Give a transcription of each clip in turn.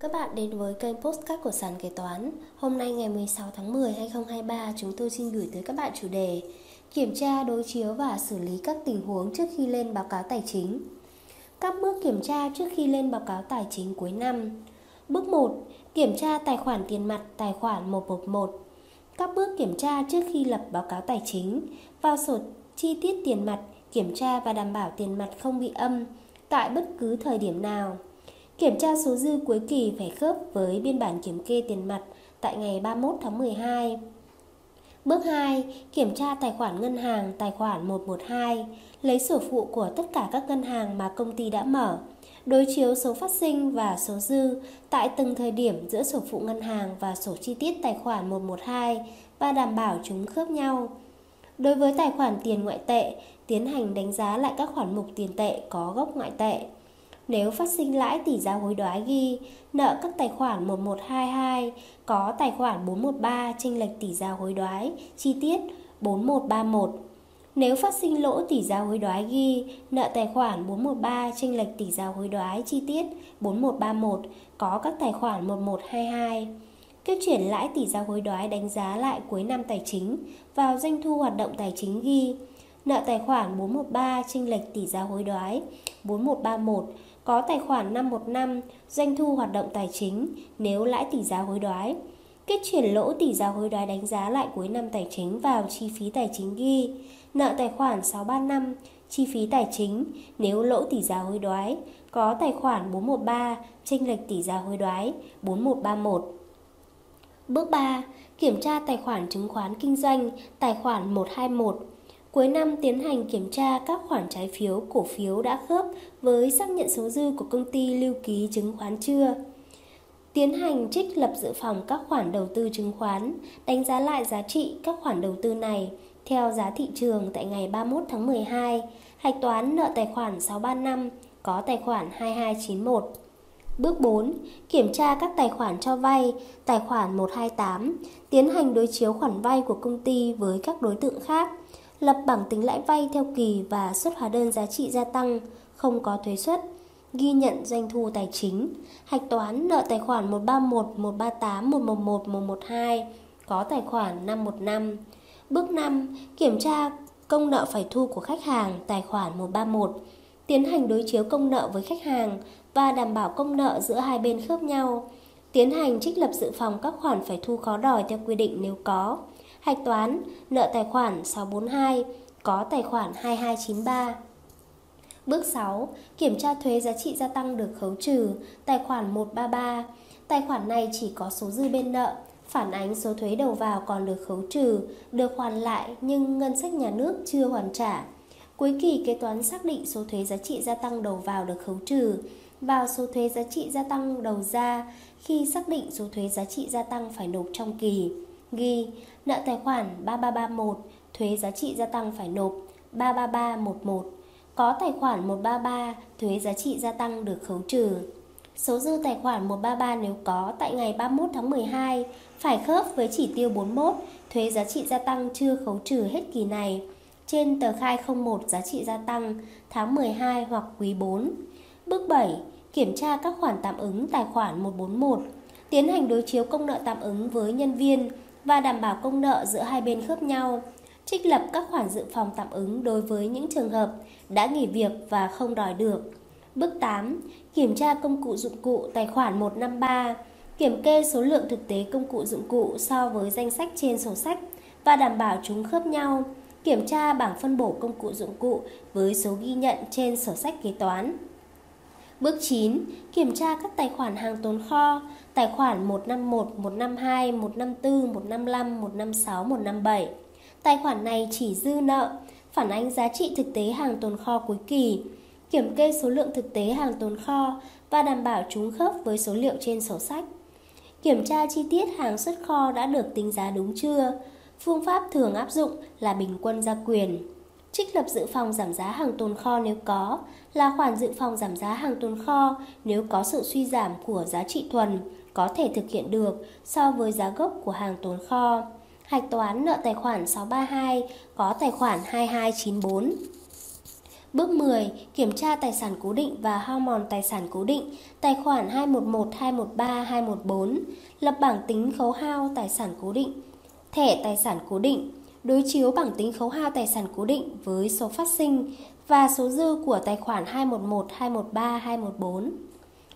Các bạn đến với kênh Postcard của Sàn Kế Toán. Hôm nay ngày 16 tháng 10, 2023, chúng tôi xin gửi tới các bạn chủ đề Kiểm tra, đối chiếu và xử lý các tình huống trước khi lên báo cáo tài chính. Các bước kiểm tra trước khi lên báo cáo tài chính cuối năm. Bước 1. Kiểm tra tài khoản tiền mặt tài khoản 111. Các bước kiểm tra trước khi lập báo cáo tài chính. Vào sổ chi tiết tiền mặt, kiểm tra và đảm bảo tiền mặt không bị âm tại bất cứ thời điểm nào. Kiểm tra số dư cuối kỳ phải khớp với biên bản kiểm kê tiền mặt tại ngày 31 tháng 12. Bước 2. Kiểm tra tài khoản ngân hàng tài khoản 112, lấy sổ phụ của tất cả các ngân hàng mà công ty đã mở, đối chiếu số phát sinh và số dư tại từng thời điểm giữa sổ phụ ngân hàng và sổ chi tiết tài khoản 112 và đảm bảo chúng khớp nhau. Đối với tài khoản tiền ngoại tệ, tiến hành đánh giá lại các khoản mục tiền tệ có gốc ngoại tệ. Nếu phát sinh lãi tỷ giá hối đoái ghi nợ các tài khoản 1122 có tài khoản 413 chênh lệch tỷ giá hối đoái, chi tiết 4131. Nếu phát sinh lỗ tỷ giá hối đoái ghi nợ tài khoản 413 chênh lệch tỷ giá hối đoái, chi tiết 4131 có các tài khoản 1122. Kết chuyển lãi tỷ giá hối đoái đánh giá lại cuối năm tài chính vào doanh thu hoạt động tài chính ghi, nợ tài khoản 413 chênh lệch tỷ giá hối đoái 4131 có tài khoản 515 doanh thu hoạt động tài chính nếu lãi tỷ giá hối đoái. Kết chuyển lỗ tỷ giá hối đoái đánh giá lại cuối năm tài chính vào chi phí tài chính ghi. Nợ tài khoản 635 chi phí tài chính nếu lỗ tỷ giá hối đoái có tài khoản 413 chênh lệch tỷ giá hối đoái 4131. Bước 3. Kiểm tra tài khoản chứng khoán kinh doanh, tài khoản 121 Cuối năm tiến hành kiểm tra các khoản trái phiếu, cổ phiếu đã khớp với xác nhận số dư của công ty lưu ký chứng khoán chưa. Tiến hành trích lập dự phòng các khoản đầu tư chứng khoán, đánh giá lại giá trị các khoản đầu tư này theo giá thị trường tại ngày 31 tháng 12, hạch toán nợ tài khoản 635 có tài khoản 2291. Bước 4. Kiểm tra các tài khoản cho vay, tài khoản 128, tiến hành đối chiếu khoản vay của công ty với các đối tượng khác, lập bảng tính lãi vay theo kỳ và xuất hóa đơn giá trị gia tăng, không có thuế suất, ghi nhận doanh thu tài chính, hạch toán nợ tài khoản 131, 138, 111, 112, có tài khoản 515. Bước 5. Kiểm tra công nợ phải thu của khách hàng tài khoản 131, tiến hành đối chiếu công nợ với khách hàng và đảm bảo công nợ giữa hai bên khớp nhau, tiến hành trích lập dự phòng các khoản phải thu khó đòi theo quy định nếu có, hạch toán, nợ tài khoản 642, có tài khoản 2293. Bước 6. Kiểm tra thuế giá trị gia tăng được khấu trừ, tài khoản 133. Tài khoản này chỉ có số dư bên nợ, phản ánh số thuế đầu vào còn được khấu trừ, được hoàn lại nhưng ngân sách nhà nước chưa hoàn trả. Cuối kỳ kế toán xác định số thuế giá trị gia tăng đầu vào được khấu trừ, vào số thuế giá trị gia tăng đầu ra khi xác định số thuế giá trị gia tăng phải nộp trong kỳ. Ghi, nợ tài khoản 3331 thuế giá trị gia tăng phải nộp 33311 có tài khoản 133 thuế giá trị gia tăng được khấu trừ. Số dư tài khoản 133 nếu có tại ngày 31 tháng 12 phải khớp với chỉ tiêu 41 thuế giá trị gia tăng chưa khấu trừ hết kỳ này trên tờ khai 01 giá trị gia tăng, tháng 12 hoặc quý 4. Bước 7. Kiểm tra các khoản tạm ứng tài khoản 141. Tiến hành đối chiếu công nợ tạm ứng với nhân viên và đảm bảo công nợ giữa hai bên khớp nhau. Trích lập các khoản dự phòng tạm ứng đối với những trường hợp đã nghỉ việc và không đòi được. Bước 8. Kiểm tra công cụ dụng cụ tài khoản 153. Kiểm kê số lượng thực tế công cụ dụng cụ so với danh sách trên sổ sách và đảm bảo chúng khớp nhau. Kiểm tra bảng phân bổ công cụ dụng cụ với số ghi nhận trên sổ sách kế toán. Bước 9. Kiểm tra các tài khoản hàng tồn kho, tài khoản 151, 152, 154, 155, 156, 157. Tài khoản này chỉ dư nợ, phản ánh giá trị thực tế hàng tồn kho cuối kỳ, kiểm kê số lượng thực tế hàng tồn kho và đảm bảo chúng khớp với số liệu trên sổ sách. Kiểm tra chi tiết hàng xuất kho đã được tính giá đúng chưa? Phương pháp thường áp dụng là bình quân gia quyền. Trích lập dự phòng giảm giá hàng tồn kho nếu có là khoản dự phòng giảm giá hàng tồn kho nếu có sự suy giảm của giá trị thuần có thể thực hiện được so với giá gốc của hàng tồn kho. Hạch toán nợ tài khoản 632 có tài khoản 2294. Bước 10. Kiểm tra tài sản cố định và hao mòn tài sản cố định, tài khoản 211, 213, 214. Lập bảng tính khấu hao tài sản cố định. Thẻ tài sản cố định. Đối chiếu bảng tính khấu hao tài sản cố định với số phát sinh và số dư của tài khoản 211, 213, 214.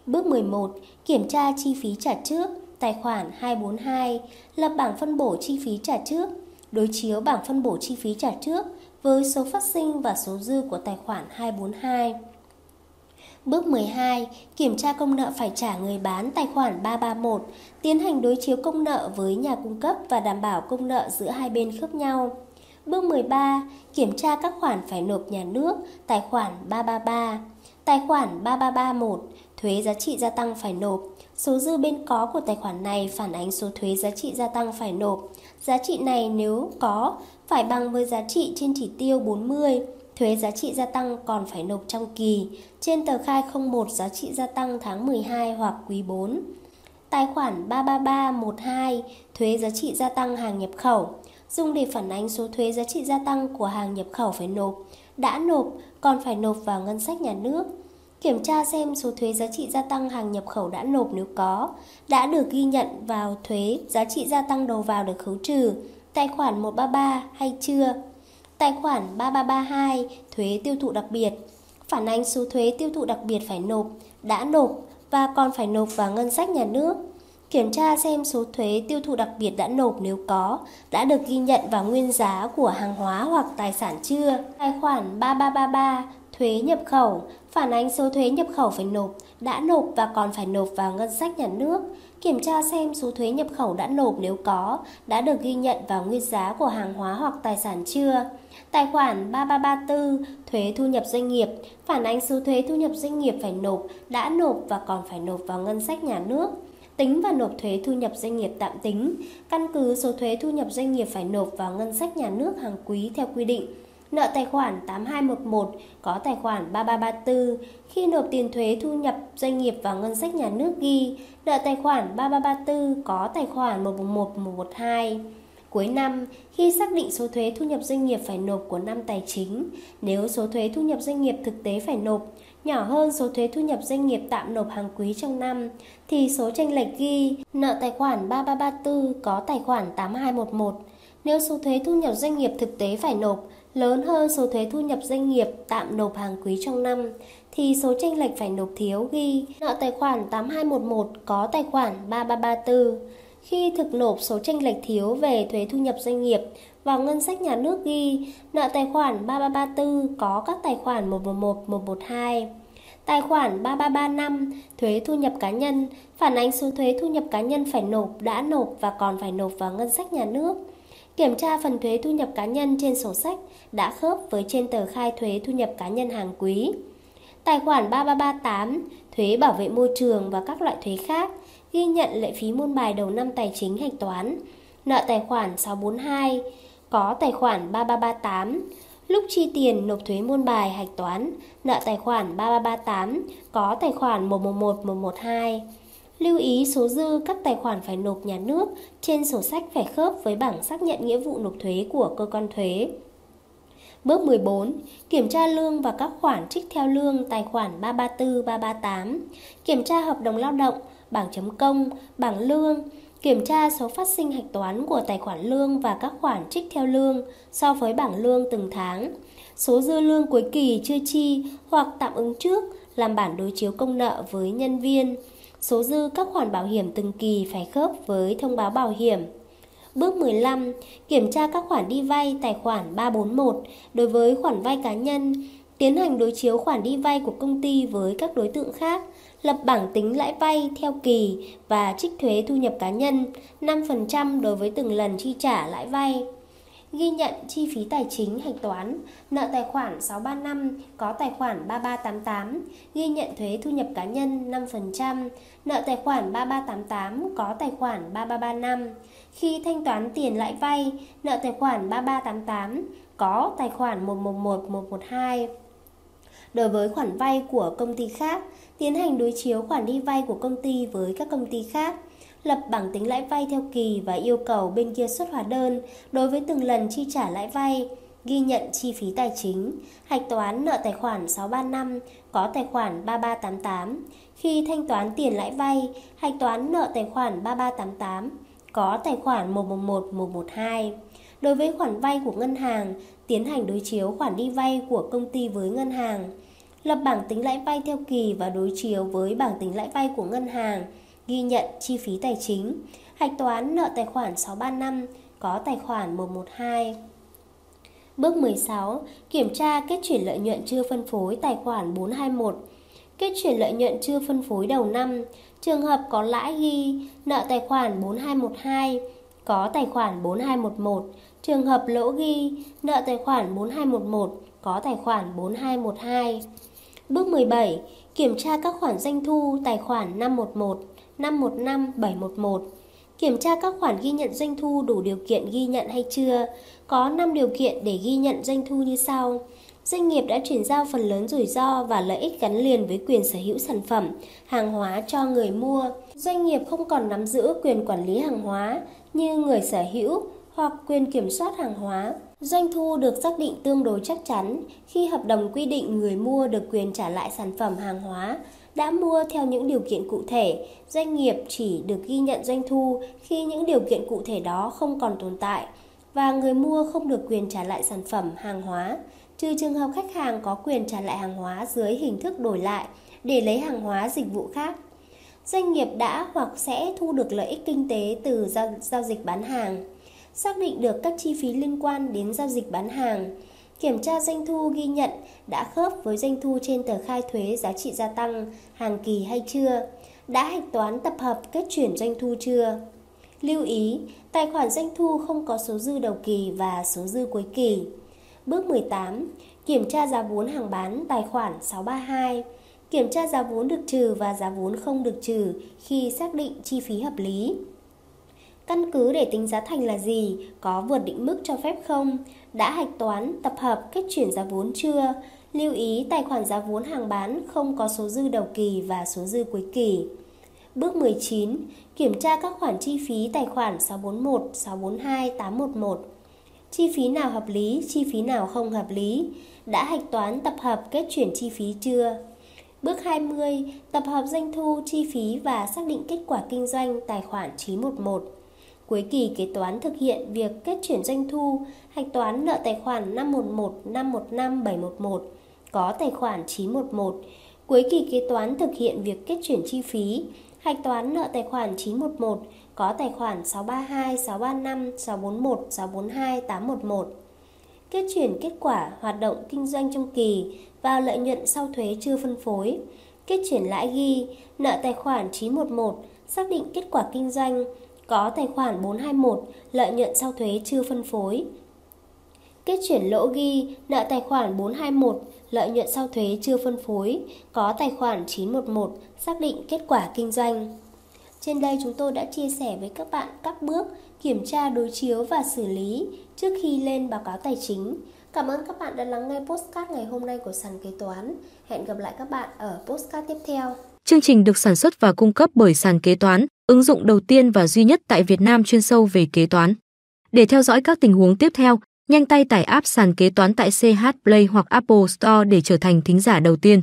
Bước 11. Kiểm tra chi phí trả trước, tài khoản 242. Lập bảng phân bổ chi phí trả trước. Đối chiếu bảng phân bổ chi phí trả trước với số phát sinh và số dư của tài khoản 242. Bước 12. Kiểm tra công nợ phải trả người bán tài khoản 331, tiến hành đối chiếu công nợ với nhà cung cấp và đảm bảo công nợ giữa hai bên khớp nhau. Bước 13. Kiểm tra các khoản phải nộp nhà nước, tài khoản 333. Tài khoản 3331, thuế giá trị gia tăng phải nộp. Số dư bên có của tài khoản này phản ánh số thuế giá trị gia tăng phải nộp. Giá trị này nếu có phải bằng với giá trị trên chỉ tiêu 40. Thuế giá trị gia tăng còn phải nộp trong kỳ trên tờ khai 01 giá trị gia tăng tháng 12 hoặc quý 4. Tài khoản 33312 thuế giá trị gia tăng hàng nhập khẩu dùng để phản ánh số thuế giá trị gia tăng của hàng nhập khẩu phải nộp, đã nộp còn phải nộp vào ngân sách nhà nước. Kiểm tra xem số thuế giá trị gia tăng hàng nhập khẩu đã nộp nếu có, đã được ghi nhận vào thuế giá trị gia tăng đầu vào được khấu trừ, tài khoản 133 hay chưa. Tài khoản 3332 thuế tiêu thụ đặc biệt, phản ánh số thuế tiêu thụ đặc biệt phải nộp, đã nộp và còn phải nộp vào ngân sách nhà nước. Kiểm tra xem số thuế tiêu thụ đặc biệt đã nộp nếu có, đã được ghi nhận vào nguyên giá của hàng hóa hoặc tài sản chưa. Tài khoản 3333 thuế nhập khẩu, phản ánh số thuế nhập khẩu phải nộp, đã nộp và còn phải nộp vào ngân sách nhà nước. Kiểm tra xem số thuế nhập khẩu đã nộp nếu có, đã được ghi nhận vào nguyên giá của hàng hóa hoặc tài sản chưa. Tài khoản 3334 thuế thu nhập doanh nghiệp, phản ánh số thuế thu nhập doanh nghiệp phải nộp, đã nộp và còn phải nộp vào ngân sách nhà nước tính và nộp thuế thu nhập doanh nghiệp tạm tính, căn cứ số thuế thu nhập doanh nghiệp phải nộp vào ngân sách nhà nước hàng quý theo quy định. Nợ tài khoản 8211 có tài khoản 3334 khi nộp tiền thuế thu nhập doanh nghiệp vào ngân sách nhà nước ghi nợ tài khoản 3334 có tài khoản 111 112. Cuối năm, khi xác định số thuế thu nhập doanh nghiệp phải nộp của năm tài chính, nếu số thuế thu nhập doanh nghiệp thực tế phải nộp nhỏ hơn số thuế thu nhập doanh nghiệp tạm nộp hàng quý trong năm, thì số tranh lệch ghi nợ tài khoản 3334 có tài khoản 8211. Nếu số thuế thu nhập doanh nghiệp thực tế phải nộp lớn hơn số thuế thu nhập doanh nghiệp tạm nộp hàng quý trong năm, thì số tranh lệch phải nộp thiếu ghi nợ tài khoản 8211 có tài khoản 3334. Khi thực nộp số tranh lệch thiếu về thuế thu nhập doanh nghiệp vào ngân sách nhà nước ghi nợ tài khoản 3334 có các tài khoản 111, 112. Tài khoản 3335 thuế thu nhập cá nhân phản ánh số thuế thu nhập cá nhân phải nộp, đã nộp và còn phải nộp vào ngân sách nhà nước. Kiểm tra phần thuế thu nhập cá nhân trên sổ sách đã khớp với trên tờ khai thuế thu nhập cá nhân hàng quý. Tài khoản 3338 thuế bảo vệ môi trường và các loại thuế khác ghi nhận lệ phí môn bài đầu năm tài chính hạch toán. Nợ tài khoản 642 có tài khoản 3338 lúc chi tiền nộp thuế môn bài hạch toán, nợ tài khoản 3338 có tài khoản 111112 Lưu ý số dư các tài khoản phải nộp nhà nước trên sổ sách phải khớp với bảng xác nhận nghĩa vụ nộp thuế của cơ quan thuế. Bước 14. Kiểm tra lương và các khoản trích theo lương tài khoản 334, 338. Kiểm tra hợp đồng lao động, bảng chấm công, bảng lương, kiểm tra số phát sinh hạch toán của tài khoản lương và các khoản trích theo lương so với bảng lương từng tháng, số dư lương cuối kỳ chưa chi hoặc tạm ứng trước làm bản đối chiếu công nợ với nhân viên, số dư các khoản bảo hiểm từng kỳ phải khớp với thông báo bảo hiểm. Bước 15. Kiểm tra các khoản đi vay tài khoản 341 đối với khoản vay cá nhân, tiến hành đối chiếu khoản đi vay của công ty với các đối tượng khác lập bảng tính lãi vay theo kỳ và trích thuế thu nhập cá nhân 5% đối với từng lần chi trả lãi vay. Ghi nhận chi phí tài chính hạch toán, nợ tài khoản 635 có tài khoản 3388, ghi nhận thuế thu nhập cá nhân 5%, nợ tài khoản 3388 có tài khoản 3335. Khi thanh toán tiền lãi vay, nợ tài khoản 3388 có tài khoản 111112 Đối với khoản vay của công ty khác, tiến hành đối chiếu khoản đi vay của công ty với các công ty khác, lập bảng tính lãi vay theo kỳ và yêu cầu bên kia xuất hóa đơn đối với từng lần chi trả lãi vay, ghi nhận chi phí tài chính, hạch toán nợ tài khoản 635 có tài khoản 3388. Khi thanh toán tiền lãi vay, hạch toán nợ tài khoản 3388 có tài khoản 111 112. Đối với khoản vay của ngân hàng, tiến hành đối chiếu khoản đi vay của công ty với ngân hàng. Lập bảng tính lãi vay theo kỳ và đối chiếu với bảng tính lãi vay của ngân hàng, ghi nhận chi phí tài chính, hạch toán nợ tài khoản 635 có tài khoản 112. Bước 16. Kiểm tra kết chuyển lợi nhuận chưa phân phối tài khoản 421. Kết chuyển lợi nhuận chưa phân phối đầu năm. Trường hợp có lãi ghi nợ tài khoản 4212 có tài khoản 4211. Trường hợp lỗ ghi nợ tài khoản 4211 có tài khoản 4212. Bước 17. Kiểm tra các khoản doanh thu tài khoản 511, 515, 711. Kiểm tra các khoản ghi nhận doanh thu đủ điều kiện ghi nhận hay chưa. Có 5 điều kiện để ghi nhận doanh thu như sau. Doanh nghiệp đã chuyển giao phần lớn rủi ro và lợi ích gắn liền với quyền sở hữu sản phẩm, hàng hóa cho người mua. Doanh nghiệp không còn nắm giữ quyền quản lý hàng hóa như người sở hữu hoặc quyền kiểm soát hàng hóa. Doanh thu được xác định tương đối chắc chắn khi hợp đồng quy định người mua được quyền trả lại sản phẩm hàng hóa đã mua theo những điều kiện cụ thể, doanh nghiệp chỉ được ghi nhận doanh thu khi những điều kiện cụ thể đó không còn tồn tại và người mua không được quyền trả lại sản phẩm hàng hóa, trừ trường hợp khách hàng có quyền trả lại hàng hóa dưới hình thức đổi lại để lấy hàng hóa dịch vụ khác. Doanh nghiệp đã hoặc sẽ thu được lợi ích kinh tế từ giao, giao dịch bán hàng, xác định được các chi phí liên quan đến giao dịch bán hàng, Kiểm tra doanh thu ghi nhận đã khớp với doanh thu trên tờ khai thuế giá trị gia tăng hàng kỳ hay chưa? Đã hạch toán tập hợp kết chuyển doanh thu chưa? Lưu ý, tài khoản doanh thu không có số dư đầu kỳ và số dư cuối kỳ. Bước 18. Kiểm tra giá vốn hàng bán tài khoản 632. Kiểm tra giá vốn được trừ và giá vốn không được trừ khi xác định chi phí hợp lý. Căn cứ để tính giá thành là gì? Có vượt định mức cho phép không? Đã hạch toán, tập hợp, kết chuyển giá vốn chưa? Lưu ý tài khoản giá vốn hàng bán không có số dư đầu kỳ và số dư cuối kỳ. Bước 19. Kiểm tra các khoản chi phí tài khoản 641, 642, 811. Chi phí nào hợp lý, chi phí nào không hợp lý? Đã hạch toán tập hợp kết chuyển chi phí chưa? Bước 20. Tập hợp doanh thu, chi phí và xác định kết quả kinh doanh tài khoản 911. Cuối kỳ kế toán thực hiện việc kết chuyển doanh thu, hạch toán nợ tài khoản 511, 515, 711, có tài khoản 911. Cuối kỳ kế toán thực hiện việc kết chuyển chi phí, hạch toán nợ tài khoản 911, có tài khoản 632, 635, 641, 642, 811. Kết chuyển kết quả hoạt động kinh doanh trong kỳ vào lợi nhuận sau thuế chưa phân phối. Kết chuyển lãi ghi, nợ tài khoản 911, xác định kết quả kinh doanh, có tài khoản 421, lợi nhuận sau thuế chưa phân phối. Kết chuyển lỗ ghi, nợ tài khoản 421, lợi nhuận sau thuế chưa phân phối, có tài khoản 911, xác định kết quả kinh doanh. Trên đây chúng tôi đã chia sẻ với các bạn các bước kiểm tra đối chiếu và xử lý trước khi lên báo cáo tài chính. Cảm ơn các bạn đã lắng nghe postcard ngày hôm nay của sàn kế toán. Hẹn gặp lại các bạn ở postcard tiếp theo. Chương trình được sản xuất và cung cấp bởi sàn kế toán, ứng dụng đầu tiên và duy nhất tại Việt Nam chuyên sâu về kế toán. Để theo dõi các tình huống tiếp theo, nhanh tay tải app sàn kế toán tại CH Play hoặc Apple Store để trở thành thính giả đầu tiên.